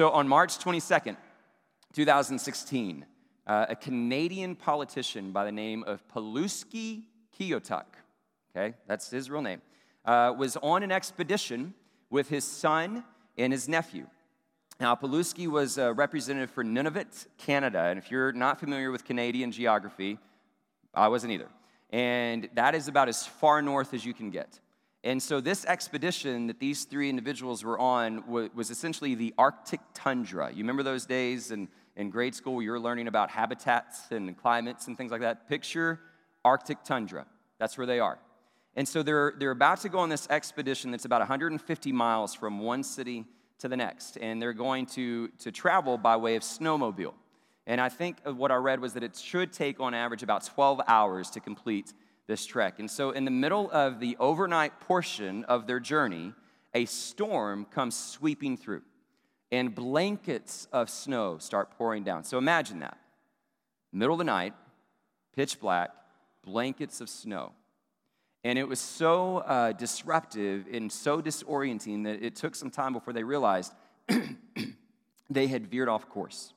So on March 22nd, 2016, uh, a Canadian politician by the name of Pauloosie Keyootak, okay, that's his real name, uh, was on an expedition with his son and his nephew. Now, Pauloosie was a representative for Nunavut, Canada. And if you're not familiar with Canadian geography, I wasn't either. And that is about as far north as you can get. And so, this expedition that these three individuals were on was essentially the Arctic tundra. You remember those days in, in grade school you were learning about habitats and climates and things like that? Picture Arctic tundra. That's where they are. And so, they're, they're about to go on this expedition that's about 150 miles from one city to the next. And they're going to, to travel by way of snowmobile. And I think what I read was that it should take on average about 12 hours to complete this trek. And so, in the middle of the overnight portion of their journey, a storm comes sweeping through, and blankets of snow start pouring down. So, imagine that. Middle of the night, pitch black, blankets of snow. And it was so uh, disruptive and so disorienting that it took some time before they realized they had veered off course.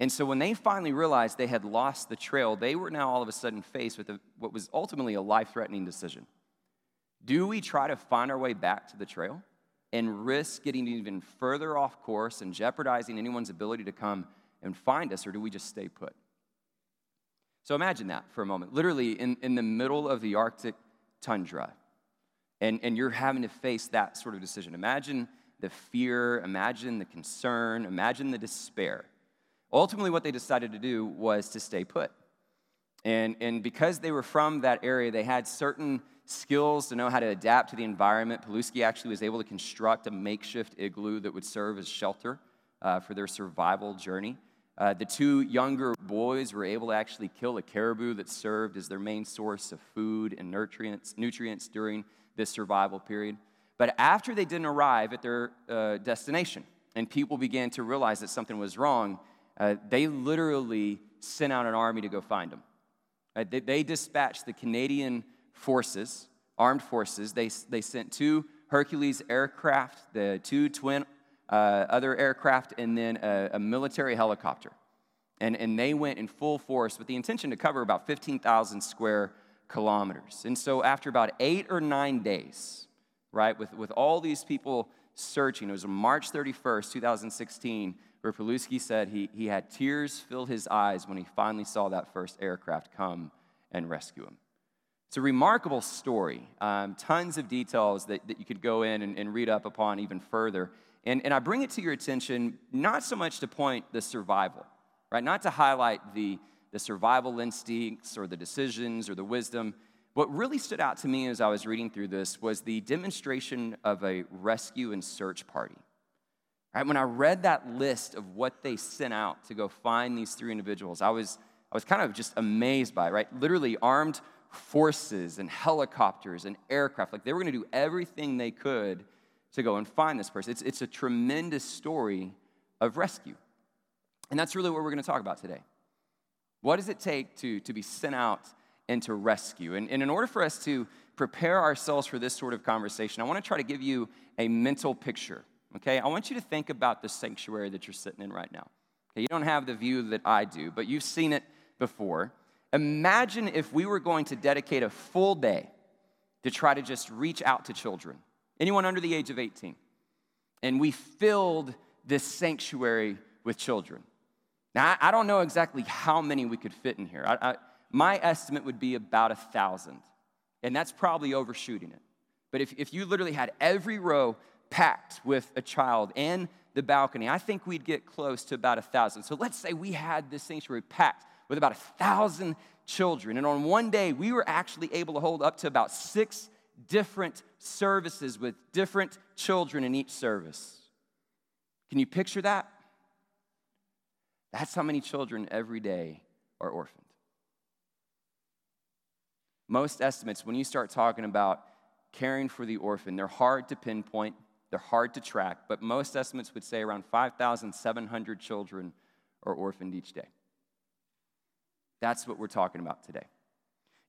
And so when they finally realized they had lost the trail, they were now all of a sudden faced with a, what was ultimately a life threatening decision. Do we try to find our way back to the trail and risk getting even further off course and jeopardizing anyone's ability to come and find us, or do we just stay put? So imagine that for a moment. Literally in, in the middle of the Arctic tundra, and, and you're having to face that sort of decision. Imagine the fear, imagine the concern, imagine the despair. Ultimately, what they decided to do was to stay put. And, and because they were from that area, they had certain skills to know how to adapt to the environment. Pauloosie actually was able to construct a makeshift igloo that would serve as shelter uh, for their survival journey. Uh, the two younger boys were able to actually kill a caribou that served as their main source of food and nutrients, nutrients during this survival period. But after they didn't arrive at their uh, destination and people began to realize that something was wrong, uh, they literally sent out an army to go find them. Uh, they, they, dispatched the Canadian forces, armed forces. They, they sent two Hercules aircraft, the two twin uh, other aircraft, and then a, a, military helicopter. And, and they went in full force with the intention to cover about 15,000 square kilometers. And so, after about eight or nine days, right, with, with all these people searching, it was March 31st, 2016, where Pauloosie said he, he had tears fill his eyes when he finally saw that first aircraft come and rescue him. It's a remarkable story, um, tons of details that, that you could go in and, and read up upon even further. And, and I bring it to your attention not so much to point the survival, right? Not to highlight the, the survival instincts or the decisions or the wisdom. What really stood out to me as I was reading through this was the demonstration of a rescue and search party. Right? When I read that list of what they sent out to go find these three individuals, I was, I was kind of just amazed by it, right? Literally armed forces and helicopters and aircraft. Like they were going to do everything they could to go and find this person. It's, it's a tremendous story of rescue. And that's really what we're going to talk about today. What does it take to, to be sent out and to rescue? And, and in order for us to prepare ourselves for this sort of conversation, I want to try to give you a mental picture. Okay, I want you to think about the sanctuary that you're sitting in right now. Okay, you don't have the view that I do, but you've seen it before. Imagine if we were going to dedicate a full day to try to just reach out to children anyone under the age of 18. And we filled this sanctuary with children. Now, I, don't know exactly how many we could fit in here. I, I, my estimate would be about a thousand, and that's probably overshooting it. But if, if you literally had every row packed with a child and the balcony, I think we'd get close to about a thousand. So let's say we had this sanctuary packed with about a thousand children, and on one day we were actually able to hold up to about six different services with different children in each service. Can you picture that? That's how many children every day are orphaned. Most estimates, when you start talking about caring for the orphan, they're hard to pinpoint, they're hard to track, but most estimates would say around 5,700 children are orphaned each day. That's what we're talking about today.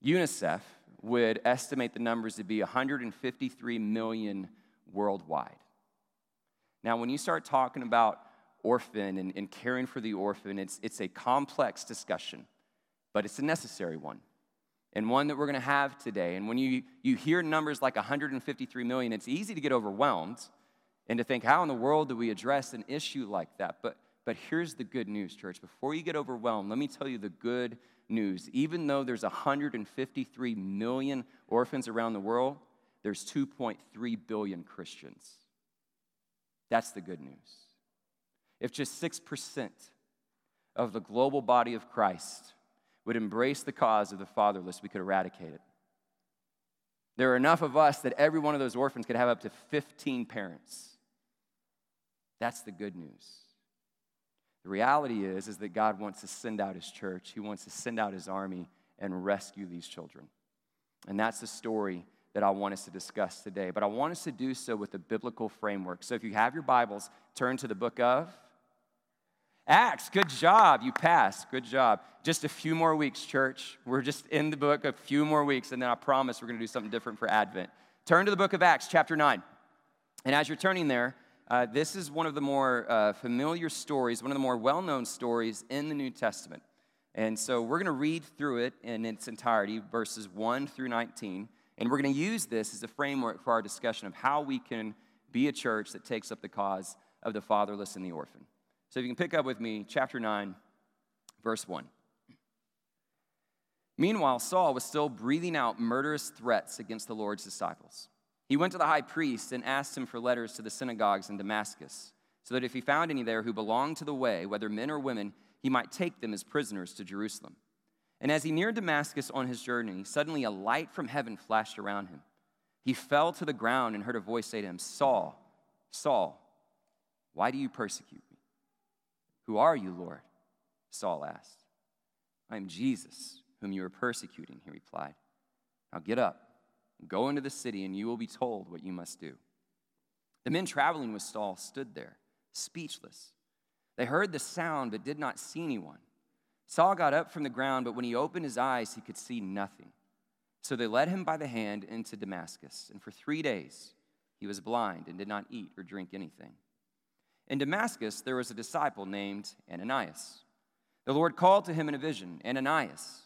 UNICEF would estimate the numbers to be 153 million worldwide. Now, when you start talking about orphan and, and caring for the orphan. It's, it's a complex discussion, but it's a necessary one and one that we're going to have today. And when you, you hear numbers like 153 million, it's easy to get overwhelmed and to think, how in the world do we address an issue like that? But, but here's the good news, church. Before you get overwhelmed, let me tell you the good news. Even though there's 153 million orphans around the world, there's 2.3 billion Christians. That's the good news. If just 6% of the global body of Christ would embrace the cause of the fatherless, we could eradicate it. There are enough of us that every one of those orphans could have up to 15 parents. That's the good news. The reality is, is that God wants to send out his church. He wants to send out his army and rescue these children. And that's the story that I want us to discuss today. But I want us to do so with a biblical framework. So if you have your Bibles, turn to the book of Acts, good job. You passed. Good job. Just a few more weeks, church. We're just in the book a few more weeks, and then I promise we're going to do something different for Advent. Turn to the book of Acts, chapter 9. And as you're turning there, uh, this is one of the more uh, familiar stories, one of the more well known stories in the New Testament. And so we're going to read through it in its entirety, verses 1 through 19. And we're going to use this as a framework for our discussion of how we can be a church that takes up the cause of the fatherless and the orphan. So if you can pick up with me, chapter 9, verse 1. Meanwhile, Saul was still breathing out murderous threats against the Lord's disciples. He went to the high priest and asked him for letters to the synagogues in Damascus, so that if he found any there who belonged to the way, whether men or women, he might take them as prisoners to Jerusalem. And as he neared Damascus on his journey, suddenly a light from heaven flashed around him. He fell to the ground and heard a voice say to him, Saul, Saul, why do you persecute who are you, Lord? Saul asked. I am Jesus, whom you are persecuting, he replied. Now get up, go into the city, and you will be told what you must do. The men traveling with Saul stood there, speechless. They heard the sound, but did not see anyone. Saul got up from the ground, but when he opened his eyes, he could see nothing. So they led him by the hand into Damascus, and for three days he was blind and did not eat or drink anything. In Damascus, there was a disciple named Ananias. The Lord called to him in a vision, Ananias.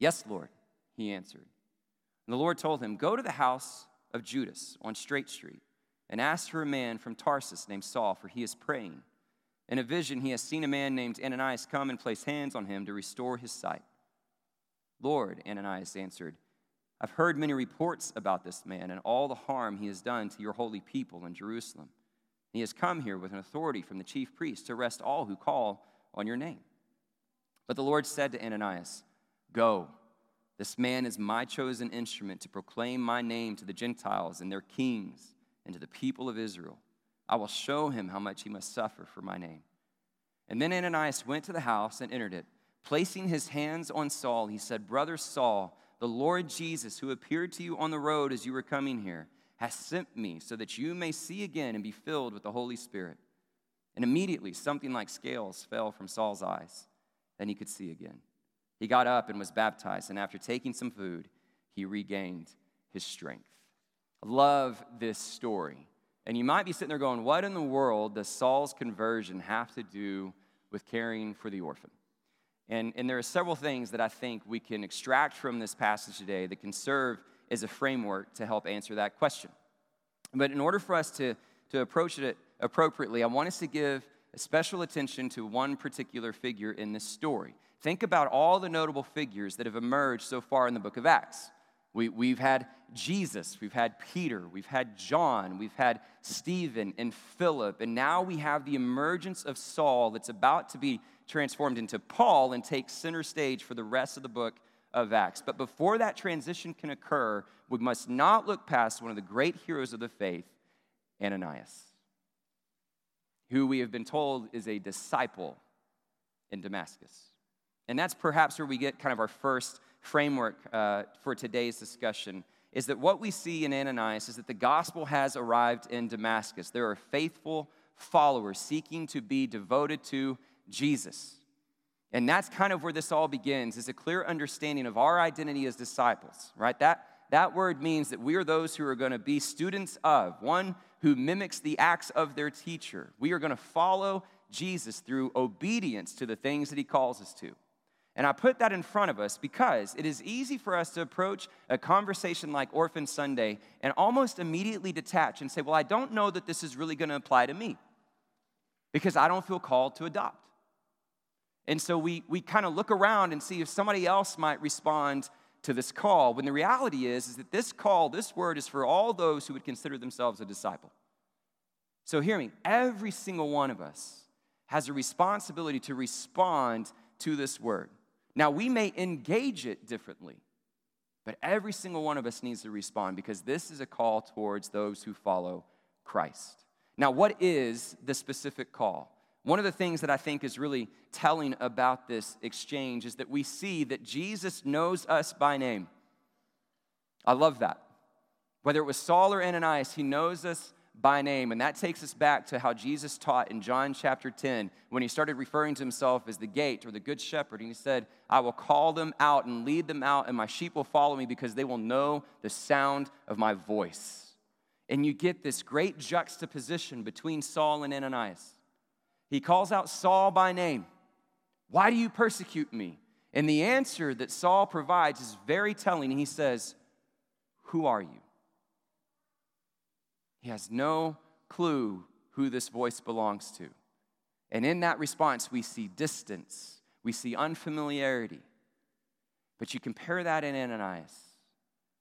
Yes, Lord, he answered. And the Lord told him, Go to the house of Judas on Straight Street and ask for a man from Tarsus named Saul, for he is praying. In a vision, he has seen a man named Ananias come and place hands on him to restore his sight. Lord, Ananias answered, I've heard many reports about this man and all the harm he has done to your holy people in Jerusalem. He has come here with an authority from the chief priest to arrest all who call on your name. But the Lord said to Ananias, Go, this man is my chosen instrument to proclaim my name to the Gentiles and their kings and to the people of Israel. I will show him how much he must suffer for my name. And then Ananias went to the house and entered it. Placing his hands on Saul, he said, Brother Saul, the Lord Jesus, who appeared to you on the road as you were coming here, has sent me so that you may see again and be filled with the Holy Spirit. And immediately something like scales fell from Saul's eyes, and he could see again. He got up and was baptized, and after taking some food, he regained his strength. Love this story. And you might be sitting there going, What in the world does Saul's conversion have to do with caring for the orphan? And, and there are several things that I think we can extract from this passage today that can serve is a framework to help answer that question. But in order for us to, to approach it appropriately, I want us to give special attention to one particular figure in this story. Think about all the notable figures that have emerged so far in the book of Acts. We, we've had Jesus, we've had Peter, we've had John, we've had Stephen and Philip, and now we have the emergence of Saul that's about to be transformed into Paul and take center stage for the rest of the book of Acts. But before that transition can occur, we must not look past one of the great heroes of the faith, Ananias, who we have been told is a disciple in Damascus. And that's perhaps where we get kind of our first framework uh, for today's discussion is that what we see in Ananias is that the gospel has arrived in Damascus. There are faithful followers seeking to be devoted to Jesus. And that's kind of where this all begins, is a clear understanding of our identity as disciples, right? That, that word means that we are those who are going to be students of, one who mimics the acts of their teacher. We are going to follow Jesus through obedience to the things that he calls us to. And I put that in front of us because it is easy for us to approach a conversation like Orphan Sunday and almost immediately detach and say, Well, I don't know that this is really going to apply to me because I don't feel called to adopt. And so we, we kind of look around and see if somebody else might respond to this call, when the reality is, is that this call, this word is for all those who would consider themselves a disciple. So hear me, every single one of us has a responsibility to respond to this word. Now, we may engage it differently, but every single one of us needs to respond because this is a call towards those who follow Christ. Now, what is the specific call? One of the things that I think is really telling about this exchange is that we see that Jesus knows us by name. I love that. Whether it was Saul or Ananias, he knows us by name. And that takes us back to how Jesus taught in John chapter 10 when he started referring to himself as the gate or the good shepherd. And he said, I will call them out and lead them out, and my sheep will follow me because they will know the sound of my voice. And you get this great juxtaposition between Saul and Ananias. He calls out Saul by name. Why do you persecute me? And the answer that Saul provides is very telling. He says, Who are you? He has no clue who this voice belongs to. And in that response, we see distance, we see unfamiliarity. But you compare that in Ananias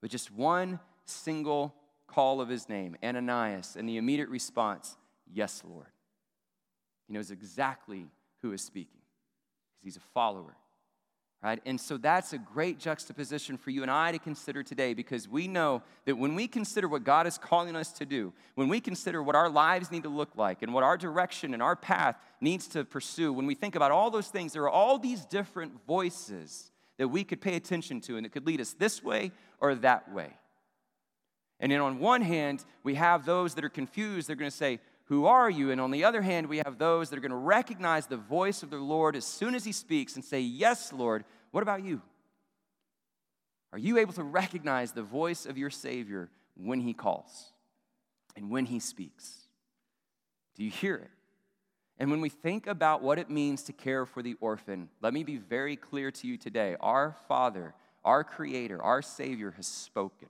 with just one single call of his name, Ananias, and the immediate response, Yes, Lord. He knows exactly who is speaking because he's a follower right? And so that's a great juxtaposition for you and I to consider today because we know that when we consider what God is calling us to do, when we consider what our lives need to look like and what our direction and our path needs to pursue, when we think about all those things, there are all these different voices that we could pay attention to and that could lead us this way or that way. And then on one hand, we have those that are confused. They're going to say, who are you? And on the other hand, we have those that are going to recognize the voice of the Lord as soon as he speaks and say, Yes, Lord. What about you? Are you able to recognize the voice of your Savior when he calls and when he speaks? Do you hear it? And when we think about what it means to care for the orphan, let me be very clear to you today. Our Father, our Creator, our Savior has spoken.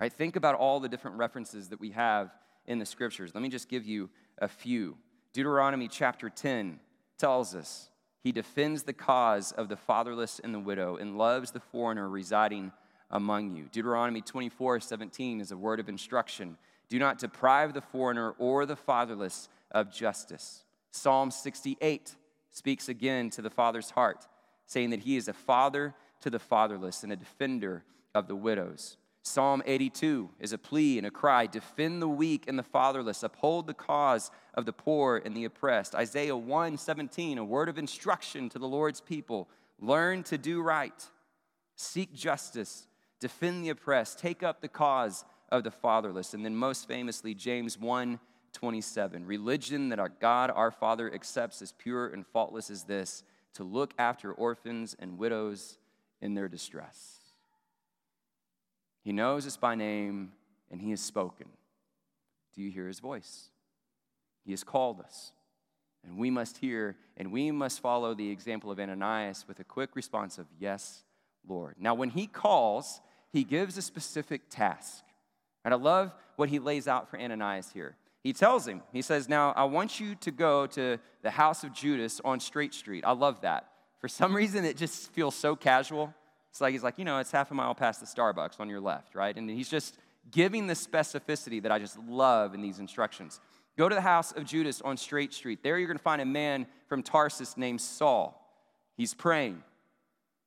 Right? Think about all the different references that we have in the scriptures. Let me just give you a few. Deuteronomy chapter 10 tells us he defends the cause of the fatherless and the widow and loves the foreigner residing among you. Deuteronomy 24 17 is a word of instruction. Do not deprive the foreigner or the fatherless of justice. Psalm 68 speaks again to the father's heart, saying that he is a father to the fatherless and a defender of the widows. Psalm 82 is a plea and a cry defend the weak and the fatherless, uphold the cause of the poor and the oppressed. Isaiah 1 17, a word of instruction to the Lord's people learn to do right, seek justice, defend the oppressed, take up the cause of the fatherless. And then, most famously, James 1 27, religion that our God, our Father, accepts as pure and faultless as this to look after orphans and widows in their distress. He knows us by name, and He has spoken. Do you hear His voice? He has called us. And we must hear and we must follow the example of Ananias with a quick response of, Yes, Lord. Now, when he calls, he gives a specific task. And I love what he lays out for Ananias here. He tells him, He says, Now, I want you to go to the house of Judas on Straight Street. I love that. For some reason, it just feels so casual. It's like he's like, you know, it's half a mile past the Starbucks on your left, right? And he's just giving the specificity that I just love in these instructions. Go to the house of Judas on Straight Street. There you're going to find a man from Tarsus named Saul. He's praying,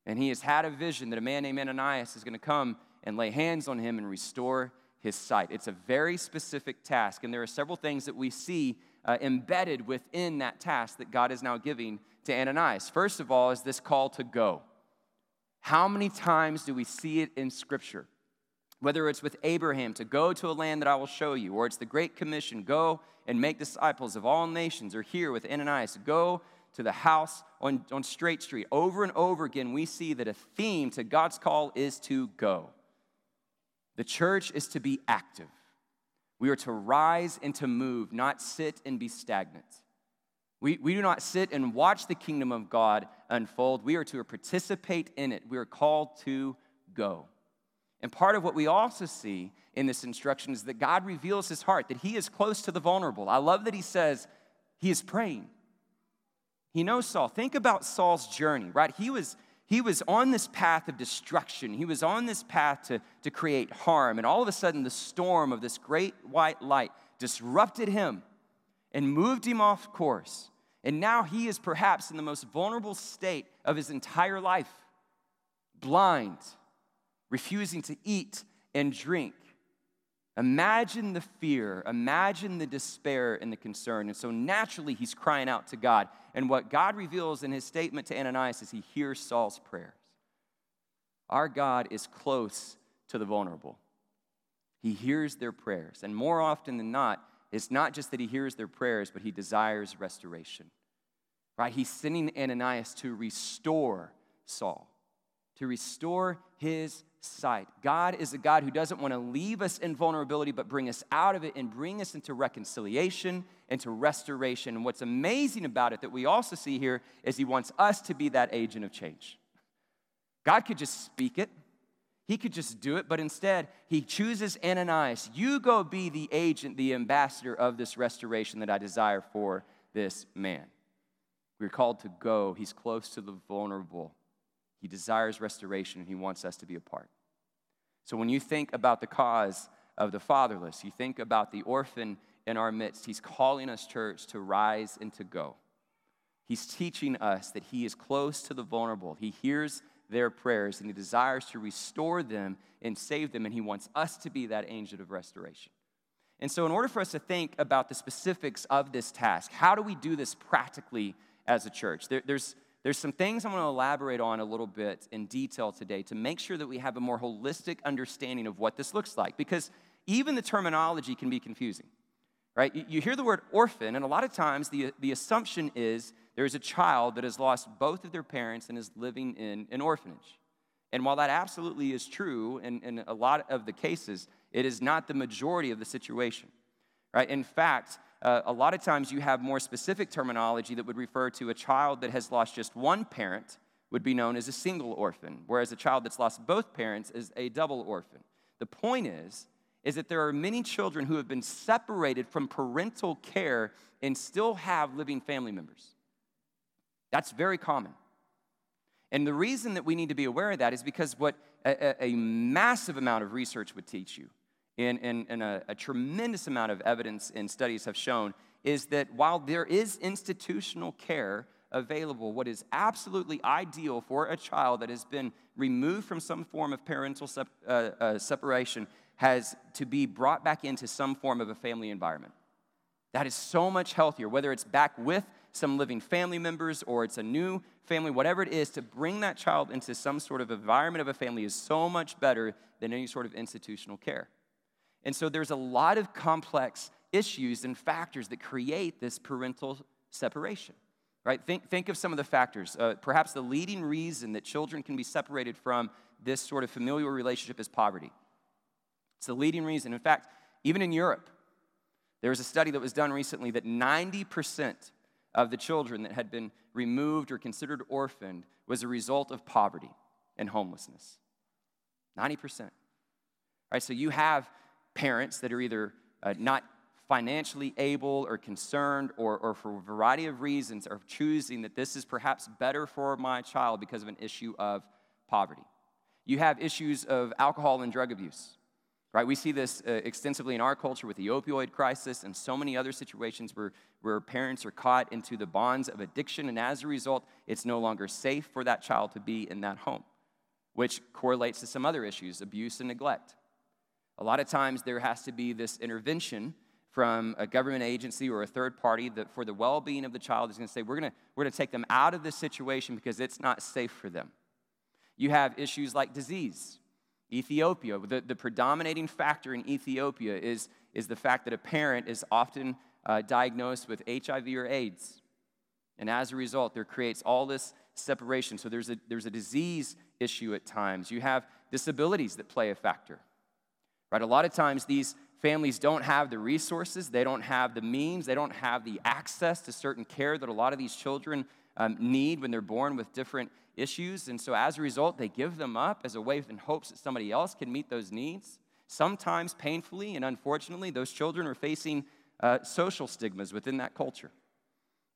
and he has had a vision that a man named Ananias is going to come and lay hands on him and restore his sight. It's a very specific task, and there are several things that we see uh, embedded within that task that God is now giving to Ananias. First of all, is this call to go. How many times do we see it in Scripture? Whether it's with Abraham to go to a land that I will show you, or it's the Great Commission, go and make disciples of all nations, or here with Ananias, go to the house on, on Straight Street. Over and over again, we see that a theme to God's call is to go. The church is to be active. We are to rise and to move, not sit and be stagnant. We, we do not sit and watch the kingdom of God unfold. We are to participate in it. We are called to go. And part of what we also see in this instruction is that God reveals his heart, that he is close to the vulnerable. I love that he says he is praying. He knows Saul. Think about Saul's journey, right? He was, he was on this path of destruction. He was on this path to, to create harm. And all of a sudden, the storm of this great white light disrupted him and moved him off course. And now he is perhaps in the most vulnerable state of his entire life blind, refusing to eat and drink. Imagine the fear, imagine the despair and the concern. And so naturally, he's crying out to God. And what God reveals in his statement to Ananias is he hears Saul's prayers. Our God is close to the vulnerable, he hears their prayers. And more often than not, it's not just that he hears their prayers, but he desires restoration. Right? He's sending Ananias to restore Saul, to restore his sight. God is a God who doesn't want to leave us in vulnerability, but bring us out of it and bring us into reconciliation, into restoration. And what's amazing about it that we also see here is He wants us to be that agent of change. God could just speak it, He could just do it, but instead, He chooses Ananias. You go be the agent, the ambassador of this restoration that I desire for this man. We're called to go. He's close to the vulnerable. He desires restoration and he wants us to be a part. So when you think about the cause of the fatherless, you think about the orphan in our midst, he's calling us, church, to rise and to go. He's teaching us that he is close to the vulnerable. He hears their prayers and he desires to restore them and save them, and he wants us to be that angel of restoration. And so, in order for us to think about the specifics of this task, how do we do this practically as a church? There, there's there's some things I'm going to elaborate on a little bit in detail today to make sure that we have a more holistic understanding of what this looks like because even the terminology can be confusing. Right? You hear the word orphan, and a lot of times the, the assumption is there's a child that has lost both of their parents and is living in an orphanage. And while that absolutely is true in, in a lot of the cases, it is not the majority of the situation. Right? In fact, uh, a lot of times you have more specific terminology that would refer to a child that has lost just one parent would be known as a single orphan, whereas a child that's lost both parents is a double orphan. The point is, is that there are many children who have been separated from parental care and still have living family members. That's very common. And the reason that we need to be aware of that is because what a, a massive amount of research would teach you and, and, and a, a tremendous amount of evidence and studies have shown is that while there is institutional care available, what is absolutely ideal for a child that has been removed from some form of parental sep- uh, uh, separation has to be brought back into some form of a family environment. That is so much healthier, whether it's back with some living family members or it's a new family, whatever it is, to bring that child into some sort of environment of a family is so much better than any sort of institutional care. And so there's a lot of complex issues and factors that create this parental separation. Right? Think, think of some of the factors. Uh, perhaps the leading reason that children can be separated from this sort of familial relationship is poverty. It's the leading reason. In fact, even in Europe, there was a study that was done recently that 90% of the children that had been removed or considered orphaned was a result of poverty and homelessness. 90%. All right, so you have parents that are either uh, not financially able or concerned or, or for a variety of reasons are choosing that this is perhaps better for my child because of an issue of poverty. You have issues of alcohol and drug abuse, right? We see this uh, extensively in our culture with the opioid crisis and so many other situations where, where parents are caught into the bonds of addiction, and as a result, it's no longer safe for that child to be in that home, which correlates to some other issues abuse and neglect. A lot of times there has to be this intervention from a government agency or a third party that for the well-being of the child is going to say we're going to we're to take them out of this situation because it's not safe for them. You have issues like disease. Ethiopia the, the predominating factor in ethiopia is, is the fact that a parent is often uh, diagnosed with hiv or aids. And as a result there creates all this separation. So there's a, there's a disease issue at times. You have disabilities that play a factor Right? A lot of times these, families don't have the resources, they don't have the means, they don't have the access to certain care that a lot of these children um, need when they're born with different issues. And so as a result, they give them up as a way in hopes that somebody else can meet those needs. Sometimes painfully and unfortunately, those children are facing uh, social stigmas within that culture.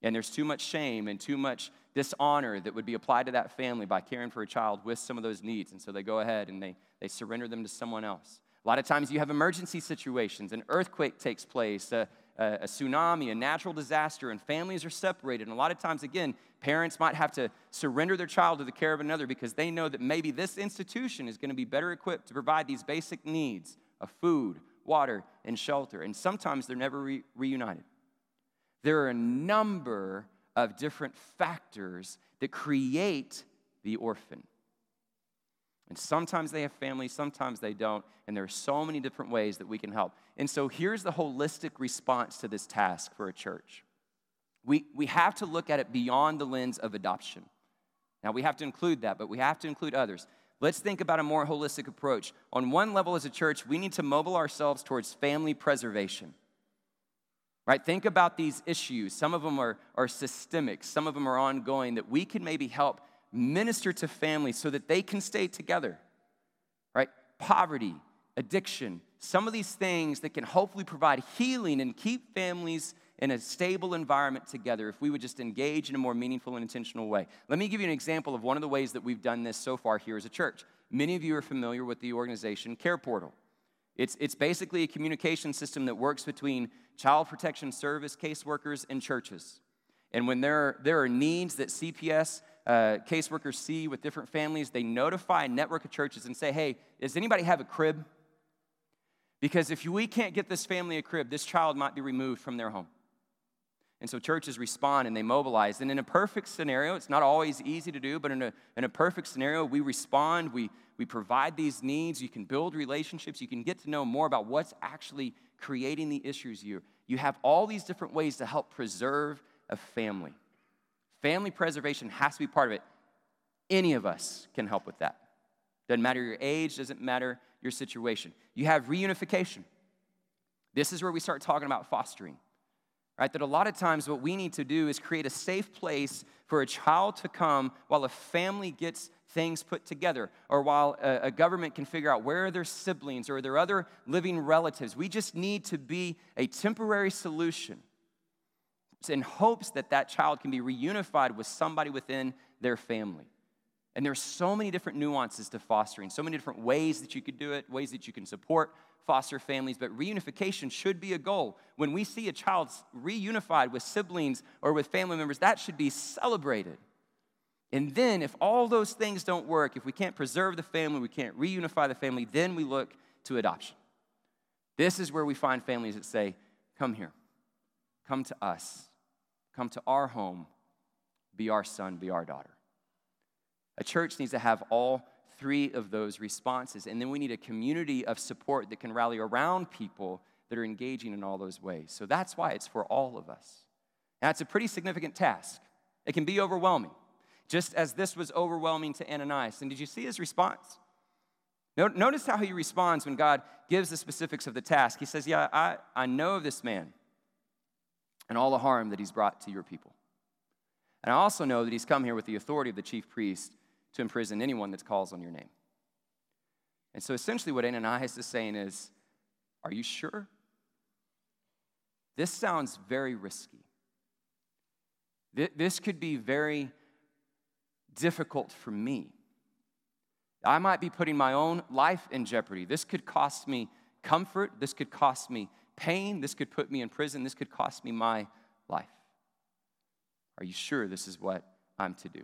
And there's too much shame and too much dishonor that would be applied to that family by caring for a child with some of those needs. And so they go ahead and they, they surrender them to someone else. A lot of times you have emergency situations, an earthquake takes place, a, a, tsunami, a natural disaster, and families are separated. And a lot of times, again, parents might have to surrender their child to the care of another because they know that maybe this institution is going to be better equipped to provide these basic needs of food, water, and shelter. And sometimes they're never re- reunited. There are a number of different factors that create the orphan. And sometimes they have families, sometimes they don't. And there are so many different ways that we can help. And so here's the holistic response to this task for a church we, we have to look at it beyond the lens of adoption. Now, we have to include that, but we have to include others. Let's think about a more holistic approach. On one level, as a church, we need to mobile ourselves towards family preservation. Right? Think about these issues. Some of them are, are systemic, some of them are ongoing, that we can maybe help minister to families so that they can stay together, right? Poverty, addiction, some of these things that can hopefully provide healing and keep families in a stable environment together if we would just engage in a more meaningful and intentional way. Let me give you an example of one of the ways that we've done this so far here as a church. Many of you are familiar with the organization Care Portal. It's, it's basically a communication system that works between child protection service caseworkers and churches. And when there, there are needs that CPS uh, caseworkers see with different families, they notify a network of churches and say, hey, does anybody have a crib? Because if we can't get this family a crib, this child might be removed from their home. And so churches respond and they mobilize. And in a perfect scenario, it's not always easy to do, but in a, in a perfect scenario, we respond, we, we provide these needs, you can build relationships, you can get to know more about what's actually creating the issues you. You have all these different ways to help preserve a family. Family preservation has to be part of it. Any of us can help with that. Doesn't matter your age, doesn't matter your situation. You have reunification. This is where we start talking about fostering. Right? That a lot of times what we need to do is create a safe place for a child to come while a family gets things put together, or while a, a, government can figure out where are their siblings or their other living relatives. We just need to be a temporary solution in hopes that that child can be reunified with somebody within their family. And there's so many different nuances to fostering, so many different ways that you could do it, ways that you can support foster families, but reunification should be a goal. When we see a child reunified with siblings or with family members, that should be celebrated. And then, if all those things don't work, if we can't preserve the family, we can't reunify the family, then we look to adoption. This is where we find families that say, Come here, come to us come to our home, be our son, be our daughter. A church needs to have all three of those responses. And then we need a community of support that can rally around people that are engaging in all those ways. So that's why it's for all of us. Now, it's a pretty significant task. It can be overwhelming, just as this was overwhelming to Ananias. And did you see his response? Notice how he responds when God gives the specifics of the task. He says, Yeah, I, I know of this man and all the harm that he's brought to your people. And I also know that he's come here with the authority of the chief priest to imprison anyone that calls on your name. And so essentially, what Ananias is saying is, Are you sure? This sounds very risky. This could be very difficult for me. I might be putting my own life in jeopardy. This could cost me comfort. This could cost me pain. This could put me in prison. This could cost me my life. Are you sure this is what I'm to do?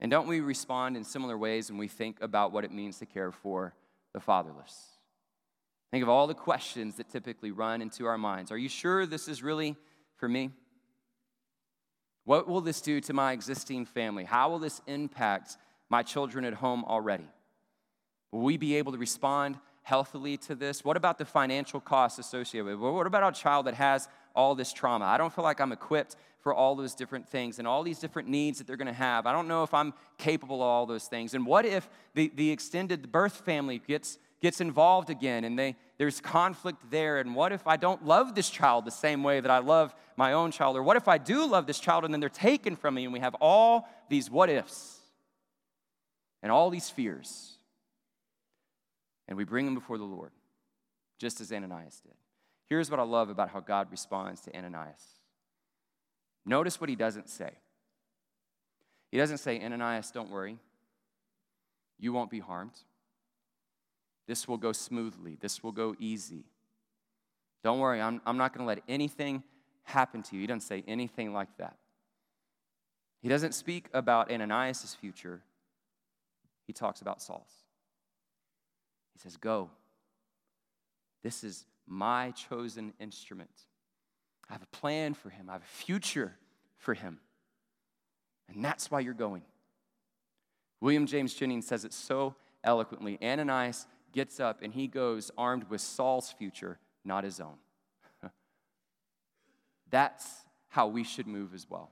And don't we respond in similar ways when we think about what it means to care for the fatherless? Think of all the questions that typically run into our minds. Are you sure this is really for me? What will this do to my existing family? How will this impact my children at home already? Will we be able to respond healthily to this? What about the financial costs associated with it? What about a child that has all this trauma? I don't feel like I'm equipped for all those different things and all these different needs that they're going to have. I don't know if I'm capable of all those things. And what if the, the extended birth family gets gets involved again and they, there's conflict there. And what if I don't love this child the same way that I love my own child? Or what if I do love this child and then they're taken from me and we have all these what ifs and all these fears? And we bring them before the Lord, just as Ananias did. Here's what I love about how God responds to Ananias. Notice what he doesn't say. He doesn't say, Ananias, don't worry. You won't be harmed. This will go smoothly. This will go easy. Don't worry, I'm, I'm not going to let anything happen to you. He doesn't say anything like that. He doesn't speak about Ananias' future, he talks about Saul's. He says, Go. This is my chosen instrument. I have a plan for him, I have a future for him. And that's why you're going. William James Jennings says it so eloquently. Ananias gets up and he goes armed with Saul's future, not his own. That's how we should move as well.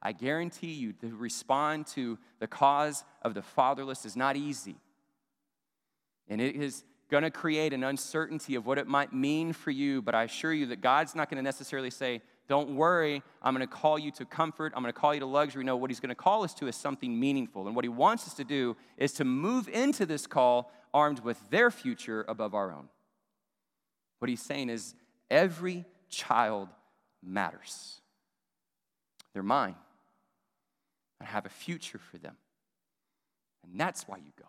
I guarantee you to respond to the cause of the fatherless is not easy. And it is going to create an uncertainty of what it might mean for you, but I assure you that God's not going to necessarily say, don't worry, I'm going to call you to comfort. I'm going to call you to luxury. No, what he's going to call us to is something meaningful. And what he wants us to do is to move into this call armed with their future above our own. What he's saying is every child matters. They're mine. I have a future for them. And that's why you go.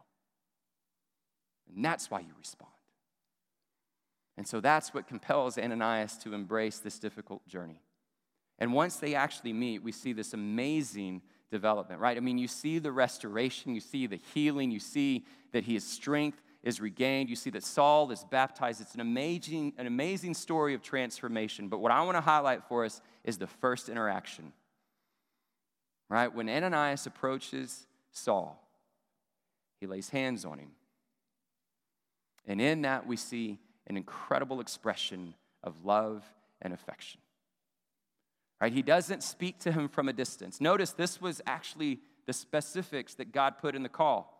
And that's why you respond. And so that's what compels Ananias to embrace this difficult journey. And once they actually meet, we see this amazing development, right? I mean, you see the restoration, you see the healing, you see that his strength is regained, you see that Saul is baptized. It's an amazing, an amazing story of transformation. But what I want to highlight for us is the first interaction, right? When Ananias approaches Saul, he lays hands on him. And in that, we see an incredible expression of love and affection. Right? He doesn't speak to him from a distance. Notice this was actually the specifics that God put in the call.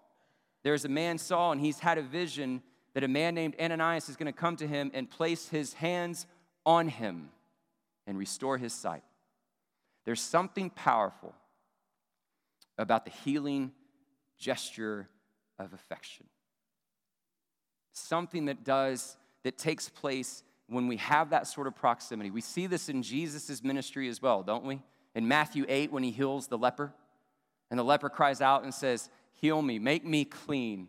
There's a man, Saul, and he's had a vision that a man named Ananias is going to come to him and place his hands on him and restore his sight. There's something powerful about the healing gesture of affection. Something that does, that takes place when we have that sort of proximity. We see this in Jesus' ministry as well, don't we? In Matthew 8, when he heals the leper, and the leper cries out and says, Heal me, make me clean.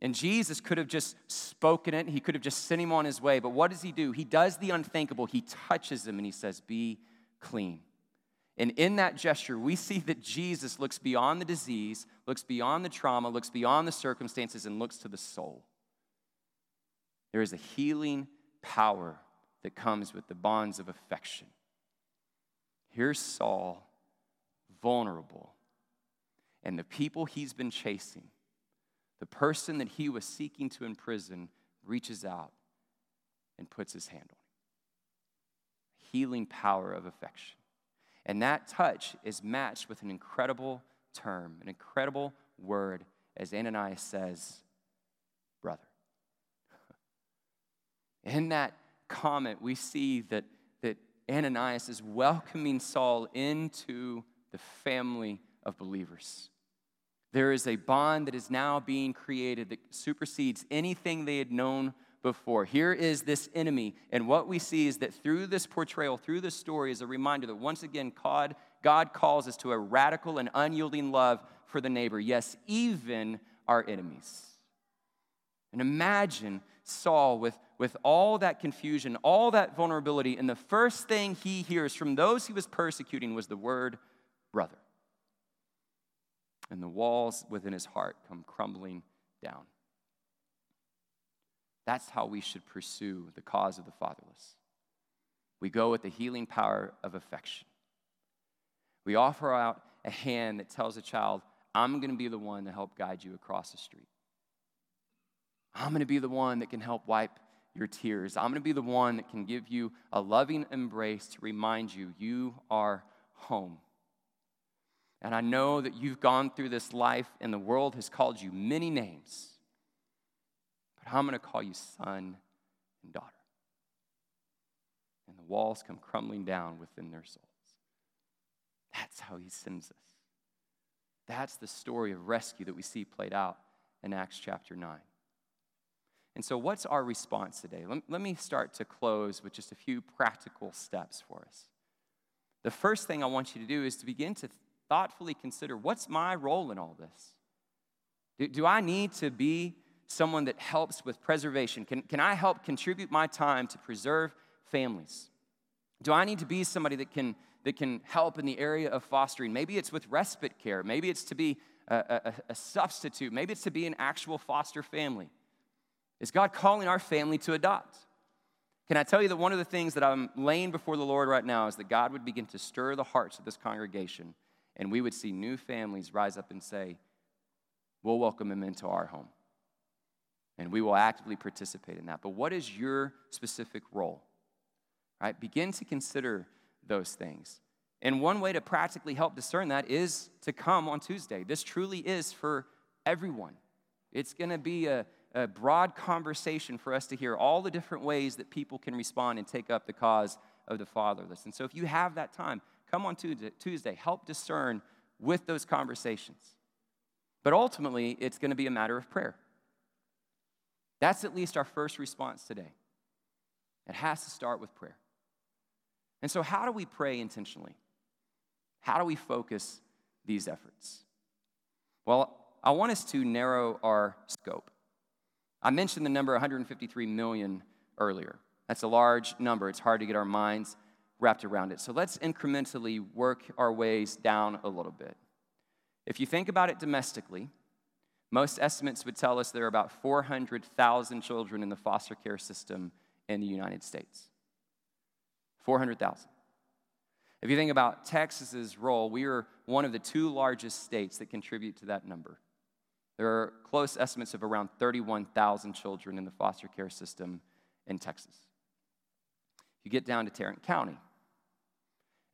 And Jesus could have just spoken it, he could have just sent him on his way. But what does he do? He does the unthinkable. He touches him and he says, Be clean. And in that gesture, we see that Jesus looks beyond the disease, looks beyond the trauma, looks beyond the circumstances, and looks to the soul. There is a healing power that comes with the bonds of affection. Here's Saul, vulnerable, and the people he's been chasing, the person that he was seeking to imprison, reaches out and puts his hand on him. Healing power of affection. And that touch is matched with an incredible term, an incredible word, as Ananias says, brother. In that comment, we see that, that Ananias is welcoming Saul into the family of believers. There is a bond that is now being created that supersedes anything they had known before. Here is this enemy, and what we see is that through this portrayal, through this story, is a reminder that once again, God, God calls us to a radical and unyielding love for the neighbor. Yes, even our enemies. And imagine Saul with, with all that confusion, all that vulnerability, and the first thing he hears from those he was persecuting was the word brother. And the walls within his heart come crumbling down. That's how we should pursue the cause of the fatherless. We go with the healing power of affection. We offer out a hand that tells a child, I'm going to be the one to help guide you across the street. I'm going to be the one that can help wipe your tears. I'm going to be the one that can give you a loving embrace to remind you you are home. And I know that you've gone through this life and the world has called you many names. but I'm going to call you son and daughter. And the walls come crumbling down within their souls. That's how he sends us. That's the story of rescue that we see played out in Acts chapter 9. And so, what's our response today? Let, let me start to close with just a few practical steps for us. The first thing I want you to do is to begin to thoughtfully consider what's my role in all this? Do, do I need to be someone that helps with preservation? Can, can I help contribute my time to preserve families? Do I need to be somebody that can, that can help in the area of fostering? Maybe it's with respite care, maybe it's to be a, a, a substitute, maybe it's to be an actual foster family. Is God calling our family to adopt? Can I tell you that one of the things that I'm laying before the Lord right now is that God would begin to stir the hearts of this congregation and we would see new families rise up and say, We'll welcome him into our home. And we will actively participate in that. But what is your specific role? Right? Begin to consider those things. And one way to practically help discern that is to come on Tuesday. This truly is for everyone. It's going to be a, a broad conversation for us to hear all the different ways that people can respond and take up the cause of the fatherless. And so, if you have that time, come on Tuesday, help discern with those conversations. But ultimately, it's going to be a matter of prayer. That's at least our first response today. It has to start with prayer. And so, how do we pray intentionally? How do we focus these efforts? Well, I want us to narrow our scope. I mentioned the number 153 million earlier. That's a large number. It's hard to get our minds wrapped around it. So let's incrementally work our ways down a little bit. If you think about it domestically, most estimates would tell us there are about 400,000 children in the foster care system in the United States. 400,000. If you think about Texas's role, we are one of the two largest states that contribute to that number. There are close estimates of around 31,000 children in the foster care system in Texas. If you get down to Tarrant County,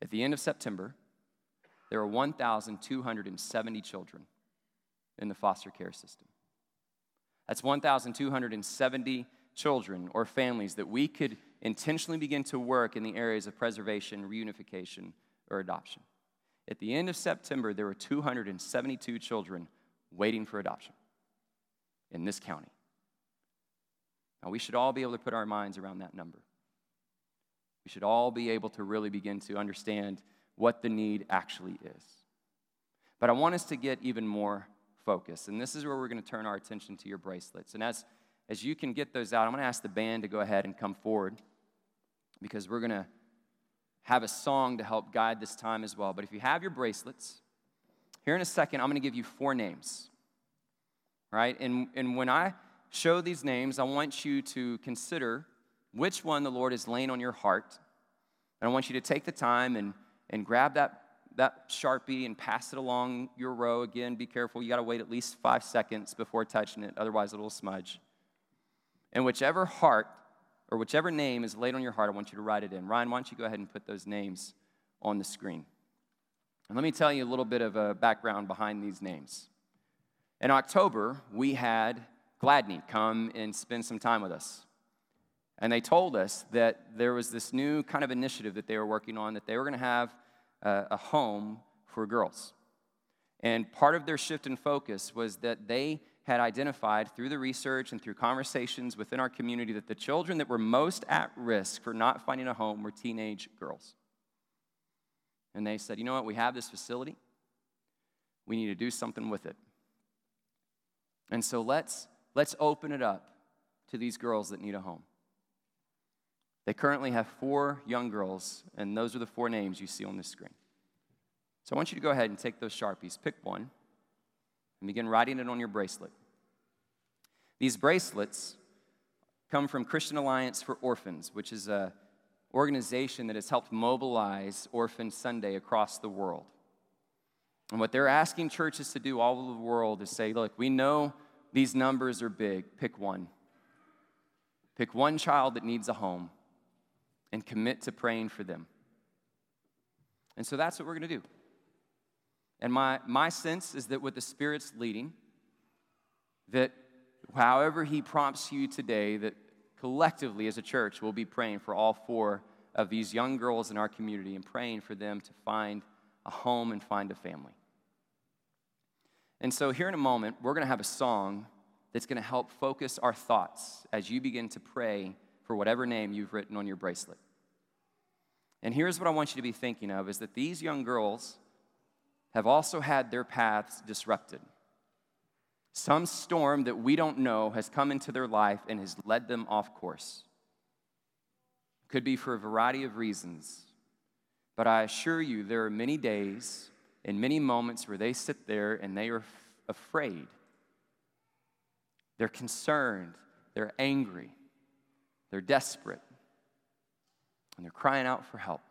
at the end of September, there were 1,270 children in the foster care system. That's 1,270 children or families that we could intentionally begin to work in the areas of preservation, reunification, or adoption. At the end of September, there were 272 children waiting for adoption in this county. Now, we should all be able to put our minds around that number. We should all be able to really begin to understand what the need actually is. But I want us to get even more focused, and this is where we're going to turn our attention to your bracelets. And as, as you can get those out, I'm going to ask the band to go ahead and come forward because we're going to have a song to help guide this time as well. But if you have your bracelets, here in a second, I'm going to give you four names. Right? And, and when I show these names, I want you to consider which one the Lord is laying on your heart. And I want you to take the time and, and grab that, that Sharpie and pass it along your row. Again, be careful. You got to wait at least five seconds before touching it, otherwise, it'll smudge. And whichever heart or whichever name is laid on your heart, I want you to write it in. Ryan, why don't you go ahead and put those names on the screen? And let me tell you a little bit of a background behind these names. In October, we had Gladney come and spend some time with us. And they told us that there was this new kind of initiative that they were working on, that they were going to have a, a home for girls. And part of their shift in focus was that they had identified through the research and through conversations within our community that the children that were most at risk for not finding a home were teenage girls. And they said, you know what, we have this facility, we need to do something with it. And so let's, let's open it up to these girls that need a home. They currently have four young girls, and those are the four names you see on this screen. So I want you to go ahead and take those Sharpies, pick one, and begin writing it on your bracelet. These bracelets come from Christian Alliance for Orphans, which is an organization that has helped mobilize Orphan Sunday across the world. And what they're asking churches to do all over the world is say, look, we know these numbers are big, pick one. Pick one child that needs a home and commit to praying for them. And so that's what we're going to do. And my, my sense is that with the Spirit's leading, that however He prompts you today, that collectively as a church, we'll be praying for all four of these young girls in our community and praying for them to find a home and find a family. And so, here in a moment, we're going to have a song that's going to help focus our thoughts as you begin to pray for whatever name you've written on your bracelet. And here's what I want you to be thinking of is that these young girls have also had their paths disrupted. Some storm that we don't know has come into their life and has led them off course. Could be for a variety of reasons. But I assure you, there are many days and many moments where they sit there and they are f- afraid. They're concerned. They're angry. They're desperate. And they're crying out for help.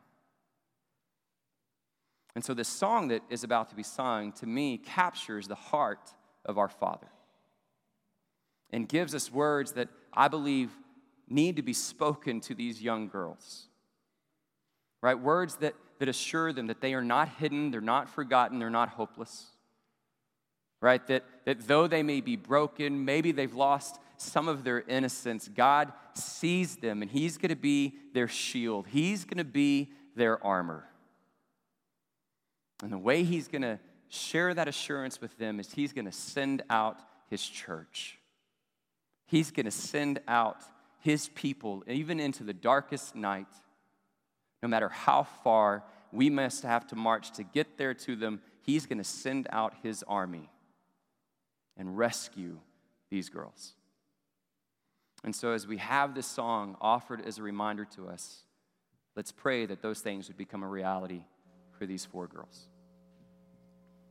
And so, this song that is about to be sung, to me, captures the heart of our Father and gives us words that I believe need to be spoken to these young girls. Right? Words that, that assure them that they are not hidden, they're not forgotten, they're not hopeless. Right? That, that though they may be broken, maybe they've lost some of their innocence, God sees them and He's going to be their shield, He's going to be their armor. And the way he's going to share that assurance with them is he's going to send out his church. He's going to send out his people, even into the darkest night, no matter how far we must have to march to get there to them. He's going to send out his army and rescue these girls. And so, as we have this song offered as a reminder to us, let's pray that those things would become a reality for these four girls.